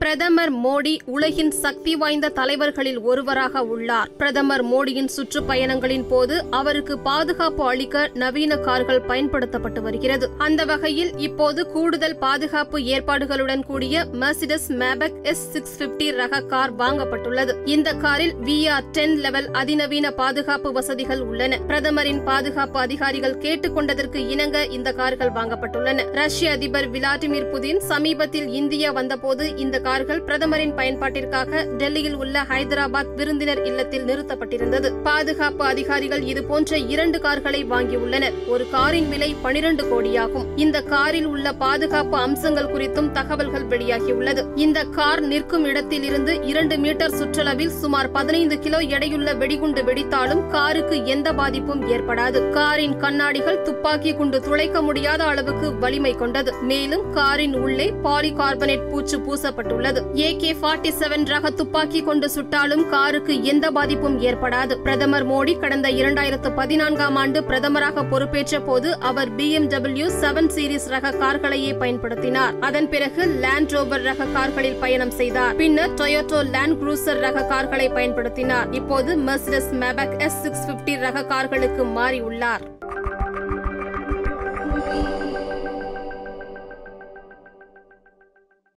பிரதமர் மோடி உலகின் சக்தி வாய்ந்த தலைவர்களில் ஒருவராக உள்ளார். பிரதமர் மோடியின் சுற்றுப்பயணங்களின் போது அவருக்கு பாதுகாப்பு அளிக்க நவீன கார்கள் பயன்படுத்தப்பட்டு வருகிறது. அந்த வகையில் இப்போது கூடுதல் பாதுகாப்பு ஏற்பாடுகளுடன் கூடிய Mercedes Maybach S six fifty ரக கார் வாங்கப்பட்டுள்ளது. இந்த காரில் விஆர் டென் லெவல் அதிநவீன பாதுகாப்பு வசதிகள் உள்ளன. பிரதமரின் பாதுகாப்பு அதிகாரிகள் கேட்டுக்கொண்டதற்கு இணங்க இந்த கார்கள் வாங்கப்பட்டுள்ளன. ரஷ்ய அதிபர் விளாடிமிர் புதின் சமீபத்தில் இந்தியா வந்தபோது இந்த கார்கள் பிரதமரின் பயன்பாட்டிற்காக டெல்லியில் உள்ள ஹைதராபாத் விருந்தினர் இல்லத்தில் நிறுத்தப்பட்டிருந்தது. பாதுகாப்பு அதிகாரிகள் இதுபோன்ற இரண்டு கார்களை வாங்கியுள்ளனர். ஒரு காரின் விலை பனிரண்டு கோடியாகும். இந்த காரில் உள்ள பாதுகாப்பு அம்சங்கள் குறித்தும் தகவல்கள் வெளியாகியுள்ளது. இந்த கார் நிற்கும் இடத்தில் இருந்து இரண்டு மீட்டர் சுற்றளவில் சுமார் பதினைந்து கிலோ எடையுள்ள வெடிகுண்டு வெடித்தாலும் காருக்கு எந்த பாதிப்பும் ஏற்படாது. காரின் கண்ணாடிகள் துப்பாக்கி குண்டு துளைக்க முடியாத அளவுக்கு வலிமை கொண்டது. மேலும் காரின் உள்ளே பாலிகார்பனேட் பூச்சு பூசப்பட்டுள்ளது ஏகே ஃபார்ட்டி செவன் ரக துப்பாக்கி கொண்டு சுட்டாலும் காருக்கு எந்த பாதிப்பும் ஏற்படாது. பிரதமர் மோடி கடந்த இரண்டாயிரத்து பதினான்காம் ஆண்டு பிரதமராக பொறுப்பேற்ற போது அவர் பிஎம்டபிள்யூ செவன் சீரிஸ் ரக கார்களையே பயன்படுத்தினார். அதன் பிறகு லேண்ட் ரோவர் ரக கார்களில் பயணம் செய்தார். பின்னர் டொயோட்டோ லேண்ட் குரூசர் ரக கார்களை பயன்படுத்தினார். இப்போது Mercedes Maybach S six fifty ரக கார்களுக்கு மாறியுள்ளார்.